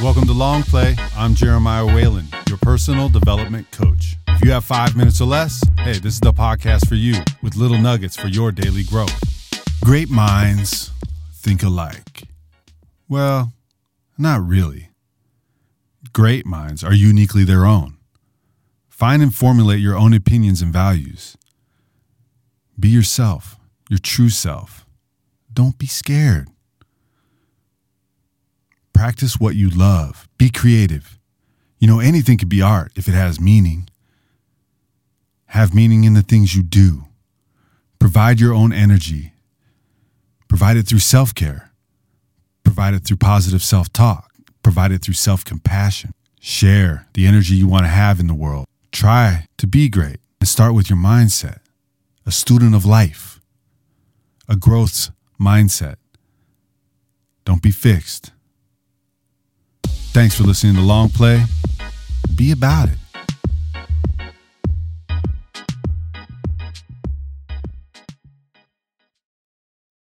Welcome to Long Play. I'm Jeremiah Whalen, your personal development coach. If you have five minutes or less, hey, this is the podcast for you with little nuggets for your daily growth. Great minds think alike. Well, not really. Great minds are uniquely their own. Find and formulate your own opinions and values. Be yourself, your true self. Don't be scared. Practice what you love. Be creative. You know, anything could be art if it has meaning. Have meaning in the things you do. Provide your own energy. Provide it through self care. Provide it through positive self talk. Provide it through self compassion. Share the energy you want to have in the world. Try to be great and start with your mindset. A student of life, a growth mindset. Don't be fixed. Thanks for listening to Long Play. Be about it.